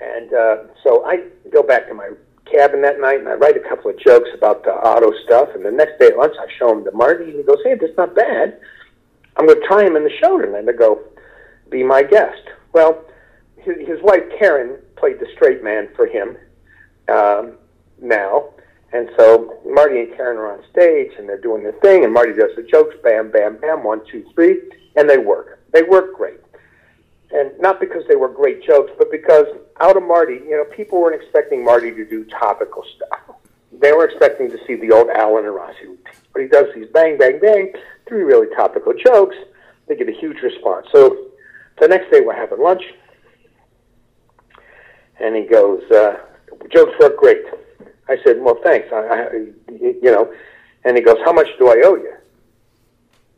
And uh, so I go back to my cabin that night and I write a couple of jokes about the auto stuff. And the next day at lunch, I show him to Marty, and he goes, "Hey, that's not bad. I'm going to try him in the show tonight." I go, "Be my guest." Well, his, his wife Karen played the straight man for him um, now and so Marty and Karen are on stage and they're doing their thing, and Marty does the jokes, bam, bam, bam, one, two, three, and they work. They work great. And not because they were great jokes, but because out of Marty, you know, people weren't expecting Marty to do topical stuff. They were expecting to see the old Allen and Rossi routine. But he does these bang, bang, bang, three really topical jokes. They get a huge response. So the next day we're having lunch, and he goes, uh, jokes work great. I said, well, thanks. I, I, you know, and he goes, how much do I owe you?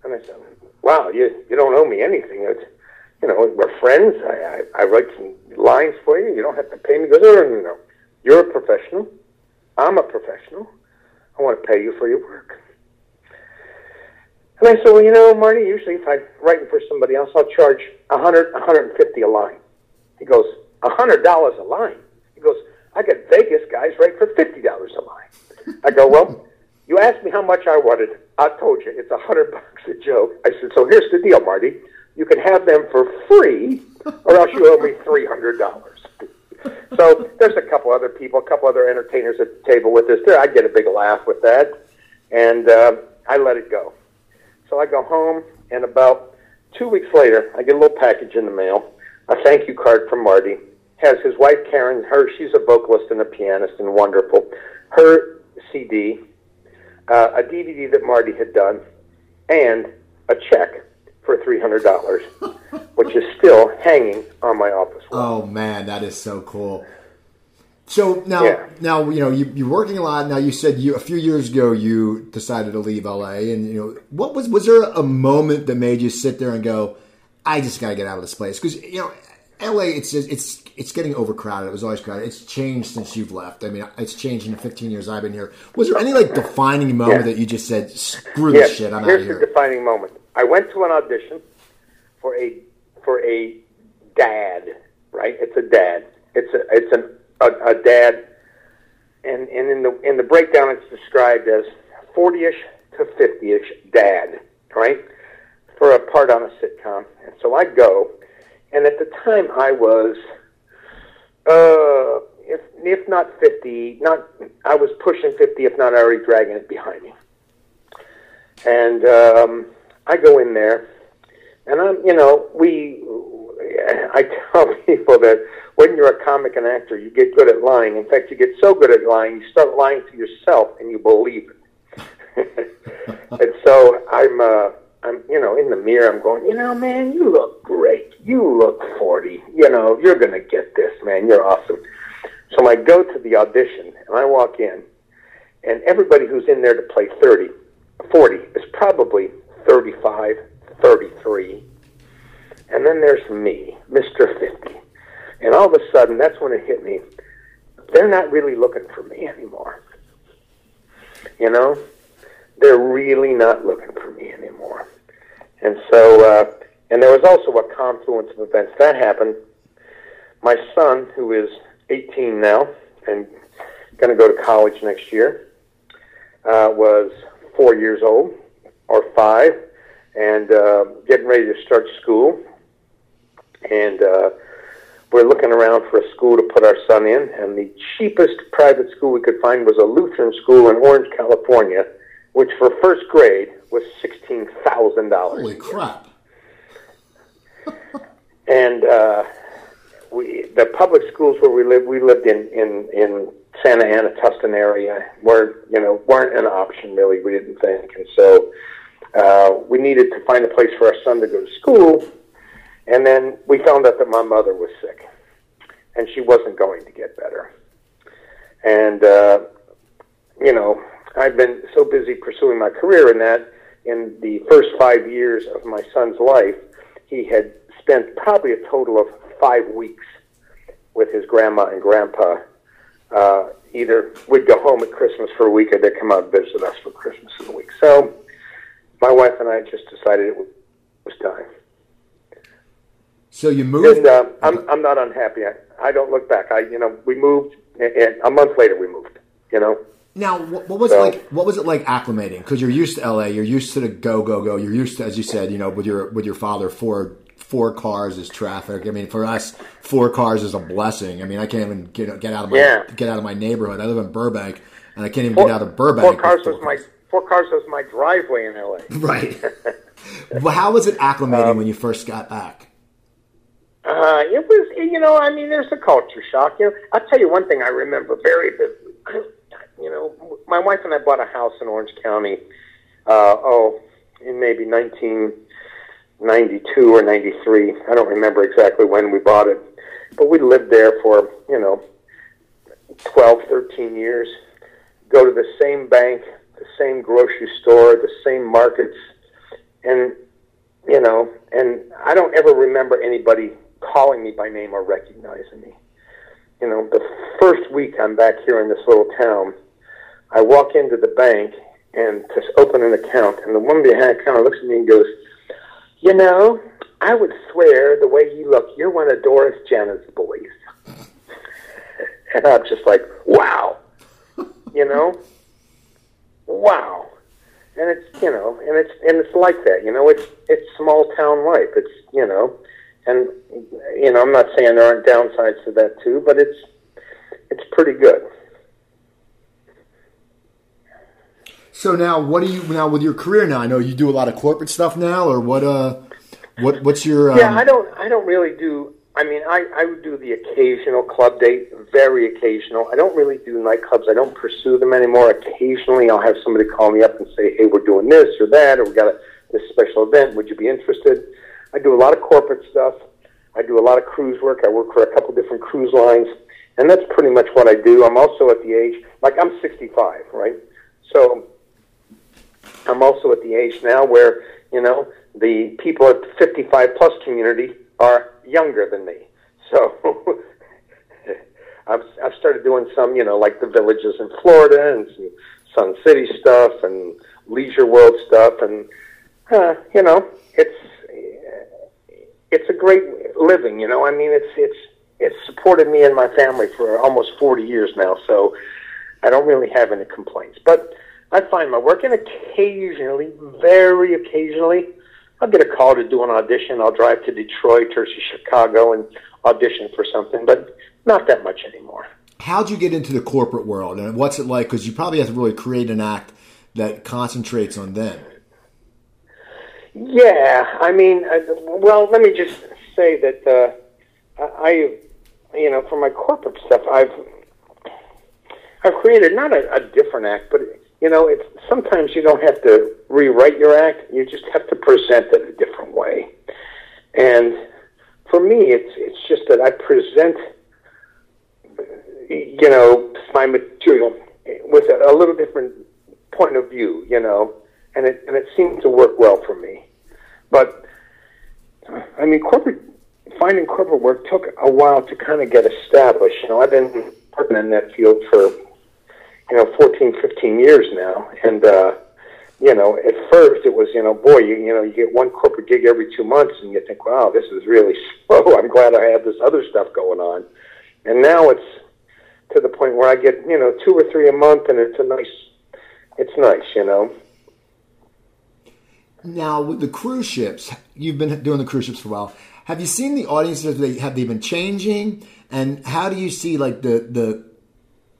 And I said, wow, you you don't owe me anything. It's, you know, we're friends. I, I, I write some lines for you. You don't have to pay me. He goes, no, no, no, no. You're a professional. I'm a professional. I want to pay you for your work. And I said, well, you know, Marty, usually if I'm writing for somebody else, I'll charge a hundred, a hundred and fifty a line. He goes, a hundred dollars a line. I get Vegas guys right for fifty dollars a line. I go, well, you asked me how much I wanted. I told you it's a hundred bucks a joke. I said, so here's the deal, Marty. You can have them for free, or else you owe me three hundred dollars. So there's a couple other people, a couple other entertainers at the table with us. There, I get a big laugh with that, and uh, I let it go. So I go home, and about two weeks later, I get a little package in the mail, a thank you card from Marty has his wife Karen. Her she's a vocalist and a pianist and wonderful. Her CD, uh, a DVD that Marty had done, and a check for three hundred dollars, which is still hanging on my office wall. Oh man, that is so cool. So now, yeah. now you know you, you're working a lot. Now you said you a few years ago you decided to leave LA, and you know what was was there a moment that made you sit there and go, I just got to get out of this place because you know LA, it's just, it's it's getting overcrowded. It was always crowded. It's changed since you've left. I mean, it's changed in the 15 years I've been here. Was there any like defining moment yeah. that you just said, "Screw this shit, I'm Here's out of here"? the defining moment. I went to an audition for a for a dad. Right? It's a dad. It's a it's an a, a dad, and and in the in the breakdown, it's described as 40ish to 50ish dad. Right? For a part on a sitcom, and so I go and at the time I was, uh, if if not fifty, not I was pushing fifty, if not already dragging it behind me. And um, I go in there, and I'm, you know, we. I tell people that when you're a comic and actor, you get good at lying. In fact, you get so good at lying, you start lying to yourself, and you believe it. and so I'm. Uh, I'm, you know, in the mirror, I'm going, you know, man, you look. You look 40. You know, you're going to get this, man. You're awesome. So I go to the audition and I walk in, and everybody who's in there to play 30, 40 is probably 35, 33. And then there's me, Mr. 50. And all of a sudden, that's when it hit me. They're not really looking for me anymore. You know? They're really not looking for me anymore. And so, uh, and there was also a confluence of events that happened. My son, who is 18 now and going to go to college next year, uh, was four years old or five and uh, getting ready to start school. And uh, we're looking around for a school to put our son in, and the cheapest private school we could find was a Lutheran school in Orange, California, which for first grade was sixteen thousand dollars. Holy crap! And uh, we, the public schools where we lived, we lived in in in Santa Ana, Tustin area, weren't you know weren't an option really. We didn't think, and so uh, we needed to find a place for our son to go to school. And then we found out that my mother was sick, and she wasn't going to get better. And uh, you know, I've been so busy pursuing my career in that. In the first five years of my son's life, he had spent probably a total of five weeks with his grandma and grandpa. Uh, either we'd go home at Christmas for a week, or they'd come out and visit us for Christmas in a week. So, my wife and I just decided it was time. So you moved. And, uh, I'm I'm not unhappy. I, I don't look back. I you know we moved, and, and a month later we moved. You know. Now, what, what was So- it like? What was it like acclimating? Because you're used to LA, you're used to the go go go. You're used to, as you said, you know, with your with your father, four four cars is traffic. I mean, for us, four cars is a blessing. I mean, I can't even get get out of my Yeah. get out of my neighborhood. I live in Burbank, and I can't even Four, get out of Burbank. four cars was my four cars was my driveway in L.A. right. well, how was it acclimating when you first got back? Uh, it was, you know, I mean, there's a culture shock. You know, I'll tell you one thing I remember very vividly. You know, my wife and I bought a house in Orange County. Uh, oh, in maybe 1992 or 93. I don't remember exactly when we bought it, but we lived there for you know 12, 13 years. Go to the same bank, the same grocery store, the same markets, and you know, and I don't ever remember anybody calling me by name or recognizing me. You know, the first week I'm back here in this little town, I walk into the bank and to open an account, and the woman behind the counter looks at me and goes, "You know, I would swear the way you look, you're one of Doris Jennings' boys." and I'm just like, "Wow," you know, "Wow." and it's you know, and it's and it's like that. You know, it's it's small town life. It's you know, and you know, I'm not saying there aren't downsides to that too, but it's it's pretty good. So now, what do you now with your career now? I know you do a lot of corporate stuff now, or what? Uh, what what's your? Um, Yeah, I don't I don't really do. I mean, I I would do the occasional club date, very occasional. I don't really do nightclubs. I don't pursue them anymore. Occasionally, I'll have somebody call me up and say, "Hey, we're doing this or that, or we got a, this special event. Would you be interested?" I do a lot of corporate stuff. I do a lot of cruise work. I work for a couple different cruise lines, and that's pretty much what I do. I'm also at the age, like I'm 65, right? So I'm also at the age now where you know the people at the 55 plus community are younger than me. So I've I've started doing some you know like the villages in Florida and some Sun City stuff and Leisure World stuff and uh, you know it's it's a great living. You know I mean it's it's it's supported me and my family for almost 40 years now. So I don't really have any complaints, but. I find my work, and occasionally, very occasionally, I'll get a call to do an audition. I'll drive to Detroit or to Chicago and audition for something, but not that much anymore. how'd you get into the corporate world, and what's it like? Because you probably have to really create an act that concentrates on them. Yeah, I mean, uh, well, let me just say that uh, I, you know, for my corporate stuff, I've I've created not a, a different act, but you know, it's sometimes you don't have to rewrite your act. You just have to present it a different way. And for me, it's it's just that I present, you know, my material with a, a little different point of view, you know, and it and it seemed to work well for me. But I mean, corporate finding corporate work took a while to kind of get established. You know, I've been working in that field for you know 14, 15 years now, and uh, you know, at first it was you know, boy, you you know, you get one corporate gig every two months, and you think, wow, this is really slow. I'm glad I have this other stuff going on, and now it's to the point where I get you know two or three a month, and it's a nice, it's nice, you know. Now with the cruise ships, you've been doing the cruise ships for a while. Have you seen the audiences? Have they, have they been changing? And how do you see like the the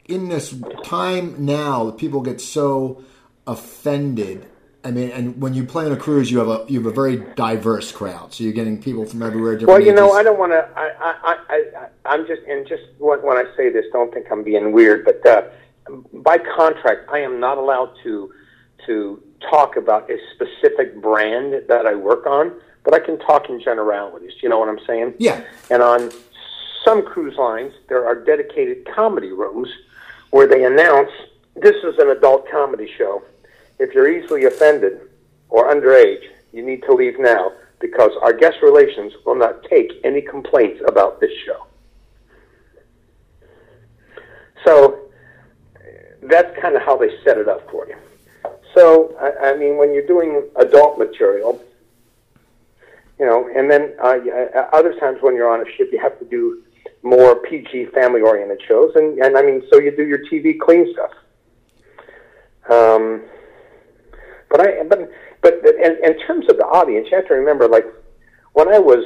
in this time now people get so offended? I mean, and when you play on a cruise, you have a you have a very diverse crowd, so you're getting people from everywhere. Well, you know, I don't want to. I, I, I, I'm just and just when, when I say this, don't think I'm being weird, but uh, by contract, I am not allowed to to talk about a specific brand that I work on, but I can talk in generalities. You know what I'm saying? Yeah. And on some cruise lines, there are dedicated comedy rooms where they announce this is an adult comedy show. If you're easily offended or underage, you need to leave now because our guest relations will not take any complaints about this show. So that's kind of how they set it up for you. So, I, I mean, when you're doing adult material, you know, and then uh, other times when you're on a ship, you have to do more PG family-oriented shows, and and I mean, so you do your TV clean stuff. Um, but I, but but in, in terms of the audience, you have to remember, like when I was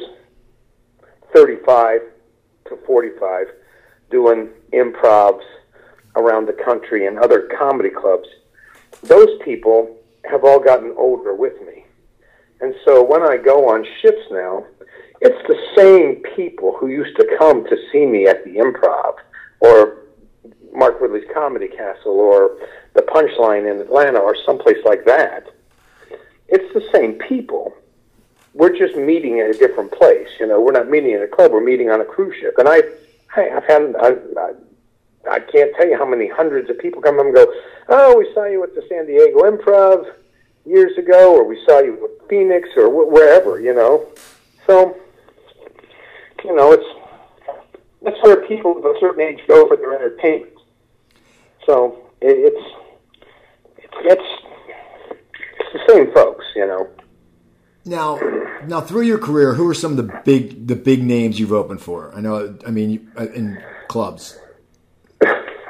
35 to 45, doing improvs around the country and other comedy clubs those people have all gotten older with me. And so when I go on ships now, it's the same people who used to come to see me at the improv or Mark Ridley's Comedy Castle or the Punchline in Atlanta or someplace like that. It's the same people. We're just meeting at a different place. You know, we're not meeting in a club. We're meeting on a cruise ship. And I, I I've had I, I can't tell you how many hundreds of people come and go, oh, we saw you at the San Diego Improv years ago, or we saw you at Phoenix, or wh- wherever, you know. So, you know, it's that's where people of a certain age go for their entertainment. So it, it's it's it's the same folks, you know. Now, now through your career, who are some of the big the big names you've opened for? I know, I mean, uh, in clubs.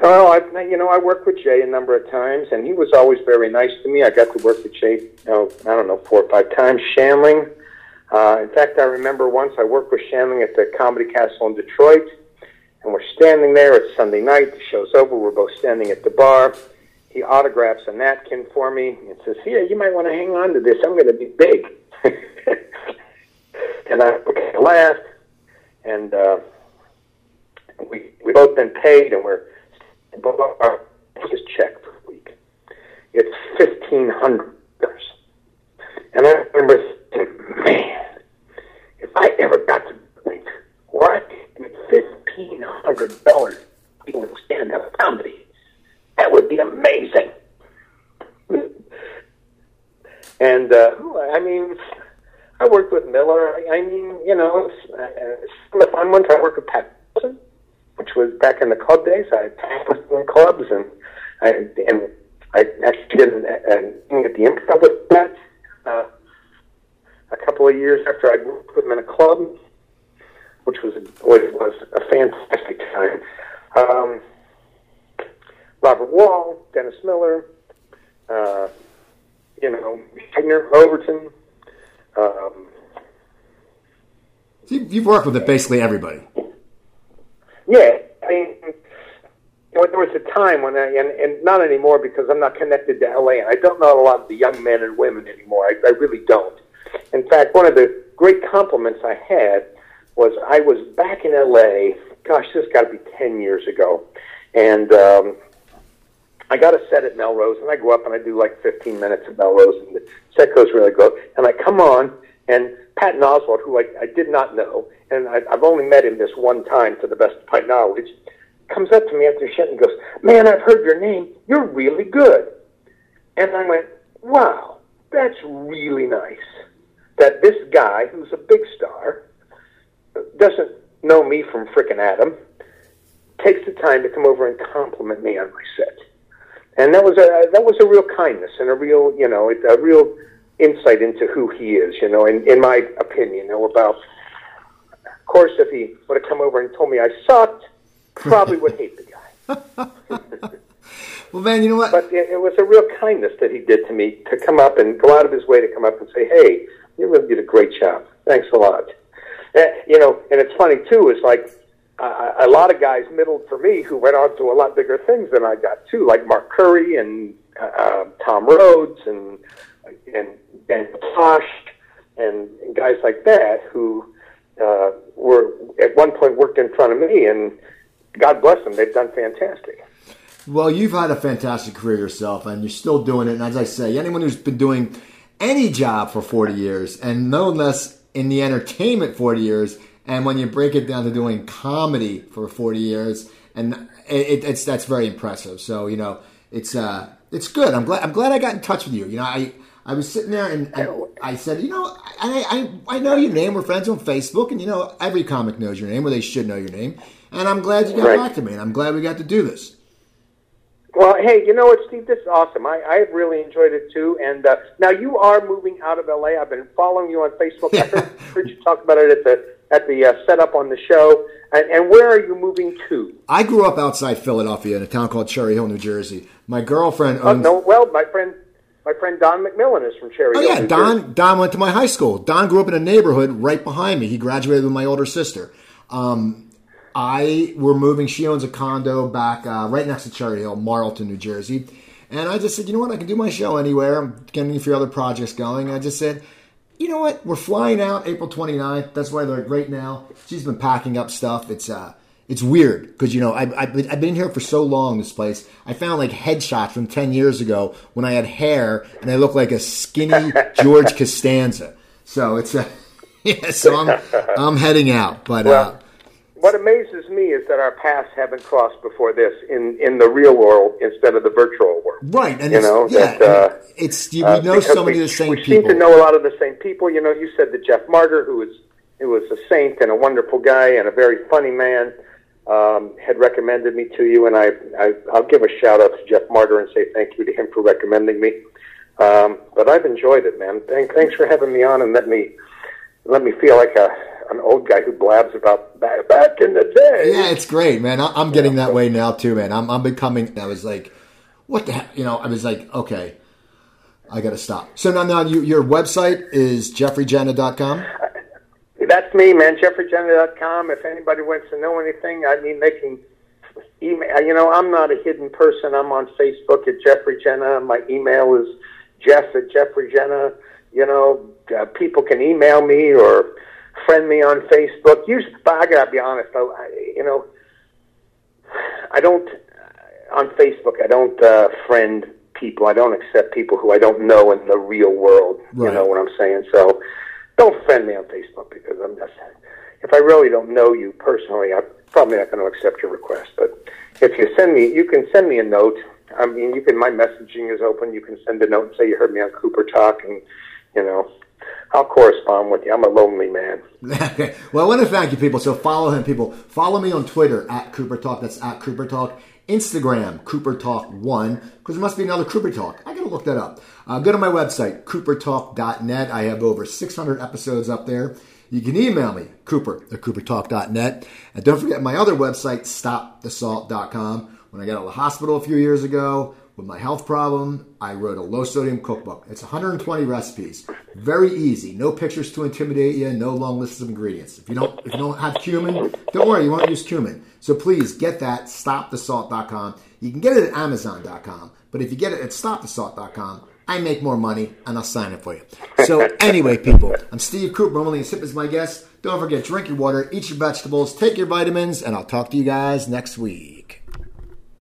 Well, I, you know, I worked with Jay a number of times, and he was always very nice to me. I got to work with Jay, you know, I don't know, four or five times. Shandling. Uh, in fact, I remember once I worked with Shandling at the Comedy Castle in Detroit, and we're standing there. It's Sunday night. The show's over. We're both standing at the bar. He autographs a napkin for me and says, "Here, you might want to hang on to this. I'm going to be big." and I laughed, and uh, we we both been paid, and we're our biggest check per week. It's fifteen hundred dollars. And I remember thinking, man, if I ever got to point where I get fifteen hundred dollars doing stand up comedy, that would be amazing. and uh, I mean, I worked with Miller. I, mean, you know, some of the fun ones. I worked with Pat Wilson which was back in the club days. I practiced in clubs, and I and I actually did an, an at the improv with that uh, a couple of years after I worked with him in a club, which was which was a fantastic time. Um, Robert Wuhl, Dennis Miller, uh, you know, Wagner, Overton. Um, You've worked with basically everybody. Yeah, I mean, there was a time when I, and, and not anymore because I'm not connected to LA, and I don't know a lot of the young men and women anymore. I, I really don't. In fact, one of the great compliments I had was I was back in LA. Gosh, this got to be ten years ago, and um, I got a set at Melrose, and I go up and I do like 15 minutes at Melrose, and the set goes really good. And I come on, and Patton Oswalt, who I, I did not know, and I, I've only met him this one time to the best of my knowledge, comes up to me after show and goes, "Man, I've heard your name. You're really good." And I went, "Wow, that's really nice." That this guy, who's a big star, doesn't know me from frickin' Adam, takes the time to come over and compliment me on my set and that was a that was a real kindness and a real you know a real insight into who he is. You know, in in my opinion, you know about. Of course, if he would have come over and told me I sucked, probably would hate the guy. well, man, you know what? But it, it was a real kindness that he did to me to come up and go out of his way to come up and say, "Hey, you really did a great job. Thanks a lot." Uh, you know, and it's funny too. Is like uh, a lot of guys middled for me who went on to a lot bigger things than I got too, like Mark Curry and uh, Tom Rhodes and and Ben Tosh and, and guys like that who uh, were at one point worked in front of me, and God bless them, they've done fantastic. Well, you've had a fantastic career yourself, and you're still doing it. And as I say, anyone who's been doing any job for 40 years, and no less in the entertainment 40 years, and when you break it down to doing comedy for 40 years, and it, it's that's very impressive. So you know, it's uh, it's good. I'm glad I'm glad I got in touch with you. You know, I I was sitting there and, and I said, you know, I, I I know your name. We're friends on Facebook, and you know, every comic knows your name, or they should know your name. And I'm glad you got right. back to me, and I'm glad we got to do this. Well, hey, you know what, Steve? This is awesome. I, I really enjoyed it too. And uh, now you are moving out of LA. I've been following you on Facebook. I heard, heard you talk about it at the at the uh, setup on the show. And, and, where are you moving to? I grew up outside Philadelphia in a town called Cherry Hill, New Jersey. My girlfriend owns. Oh, no, well, my friend. My friend Don McMillan is from Cherry oh, Hill. yeah, New Don. Jersey. Don went to my high school. Don grew up in a neighborhood right behind me. He graduated with my older sister. Um, I were moving. She owns a condo back uh, right next to Cherry Hill, Marlton, New Jersey. And I just said, you know what? I can do my show anywhere. I'm getting a few other projects going. I just said, you know what? We're flying out April 29th. That's why they're right now. She's been packing up stuff. It's uh, it's weird because you know I, I, I've been here for so long. This place, I found like headshots from 10 years ago when I had hair and I looked like a skinny George Costanza. So it's a yeah. So I'm I'm heading out, but. Well, uh, what amazes me is that our paths haven't crossed before this in, in the real world instead of the virtual world. Right, and you know yeah, that, uh, it's you, we uh, know so many we, of the same we people. We seem to know a lot of the same people. You know, you said that Jeff Martyr, who was who was a saint and a wonderful guy and a very funny man, um, had recommended me to you, and I, I I'll give a shout out to Jeff Martyr and say thank you to him for recommending me. Um, but I've enjoyed it, man. Thank, thanks for having me on and let me let me feel like a an old guy who blabs about back, back in the day. Yeah, it's great, man. I, am getting that way now too, man. I'm, I'm becoming. I was like, what the heck? You know, I was like, okay, I got to stop. So now, now you, your website is jeffreyjenna.com. That's me, man. Jeffreyjenna.com. If anybody wants to know anything, I mean, they can email. You know, I'm not a hidden person. I'm on Facebook at Jeffrey Jena. My email is jeff at Jeffrey Jena. You know, uh, people can email me or friend me on Facebook. Usually, but I gotta be honest, though. I, you know, I don't on Facebook. I don't uh, friend people. I don't accept people who I don't know in the real world. Right. You know what I'm saying? So, don't friend me on Facebook because I'm just. If I really don't know you personally, I'm probably not going to accept your request. But if you send me, you can send me a note. I mean, you can. My messaging is open. You can send a note and say you heard me on Cooper Talk, and you know, I'll correspond with you. I'm a lonely man. okay. Well, I want to thank you, people. So follow him, people. Follow me on Twitter at Cooper Talk. That's at Cooper Talk. Instagram, Cooper Talk One, because there must be another Cooper Talk. I gotta look that up. Uh, go to my website, coopertalk.net. I have over 600 episodes up there. You can email me, Cooper at coopertalk.net. And don't forget my other website, stopthesalt.com. When I got out of the hospital a few years ago, with my health problem, I wrote a low sodium cookbook. It's 120 recipes. Very easy. No pictures to intimidate you, no long lists of ingredients. If you don't if you don't have cumin, don't worry, you won't use cumin. So please get that stopthesalt.com. You can get it at amazon.com, but if you get it at stopthesalt.com, I make more money and I'll sign it for you. So anyway, people, I'm Steve Cooper. Only sip as my guest. Don't forget, drink your water, eat your vegetables, take your vitamins, and I'll talk to you guys next week.